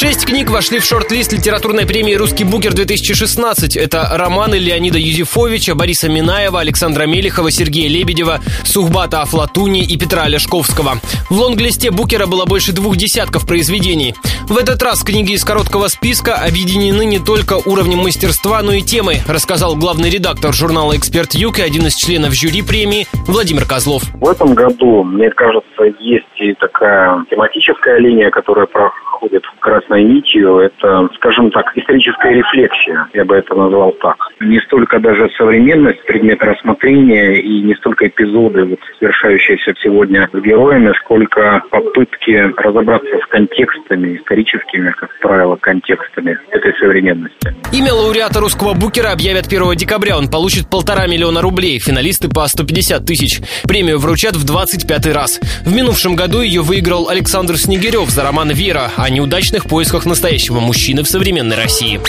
Шесть книг вошли в шорт-лист литературной премии «Русский букер-2016». Это романы Леонида Юзефовича, Бориса Минаева, Александра Мелехова, Сергея Лебедева, Сухбата Афлатуни и Петра Олешковского. В лонглисте букера было больше двух десятков произведений. В этот раз книги из короткого списка объединены не только уровнем мастерства, но и темой, рассказал главный редактор журнала «Эксперт Юг» и один из членов жюри премии Владимир Козлов. В этом году, мне кажется, есть и такая тематическая линия, которая проходит красной нитью, это, скажем так, историческая рефлексия, я бы это назвал так. Не столько даже современность предмета рассмотрения и не столько эпизоды, вот, совершающиеся сегодня с героями, сколько попытки разобраться с контекстами, историческими, как правило, контекстами этой современности. Имя лауреата русского букера объявят 1 декабря. Он получит полтора миллиона рублей, финалисты по 150 тысяч. Премию вручат в 25 раз. В минувшем году ее выиграл Александр Снегирев за роман «Вера», а неудачных поисках настоящего мужчины в современной России.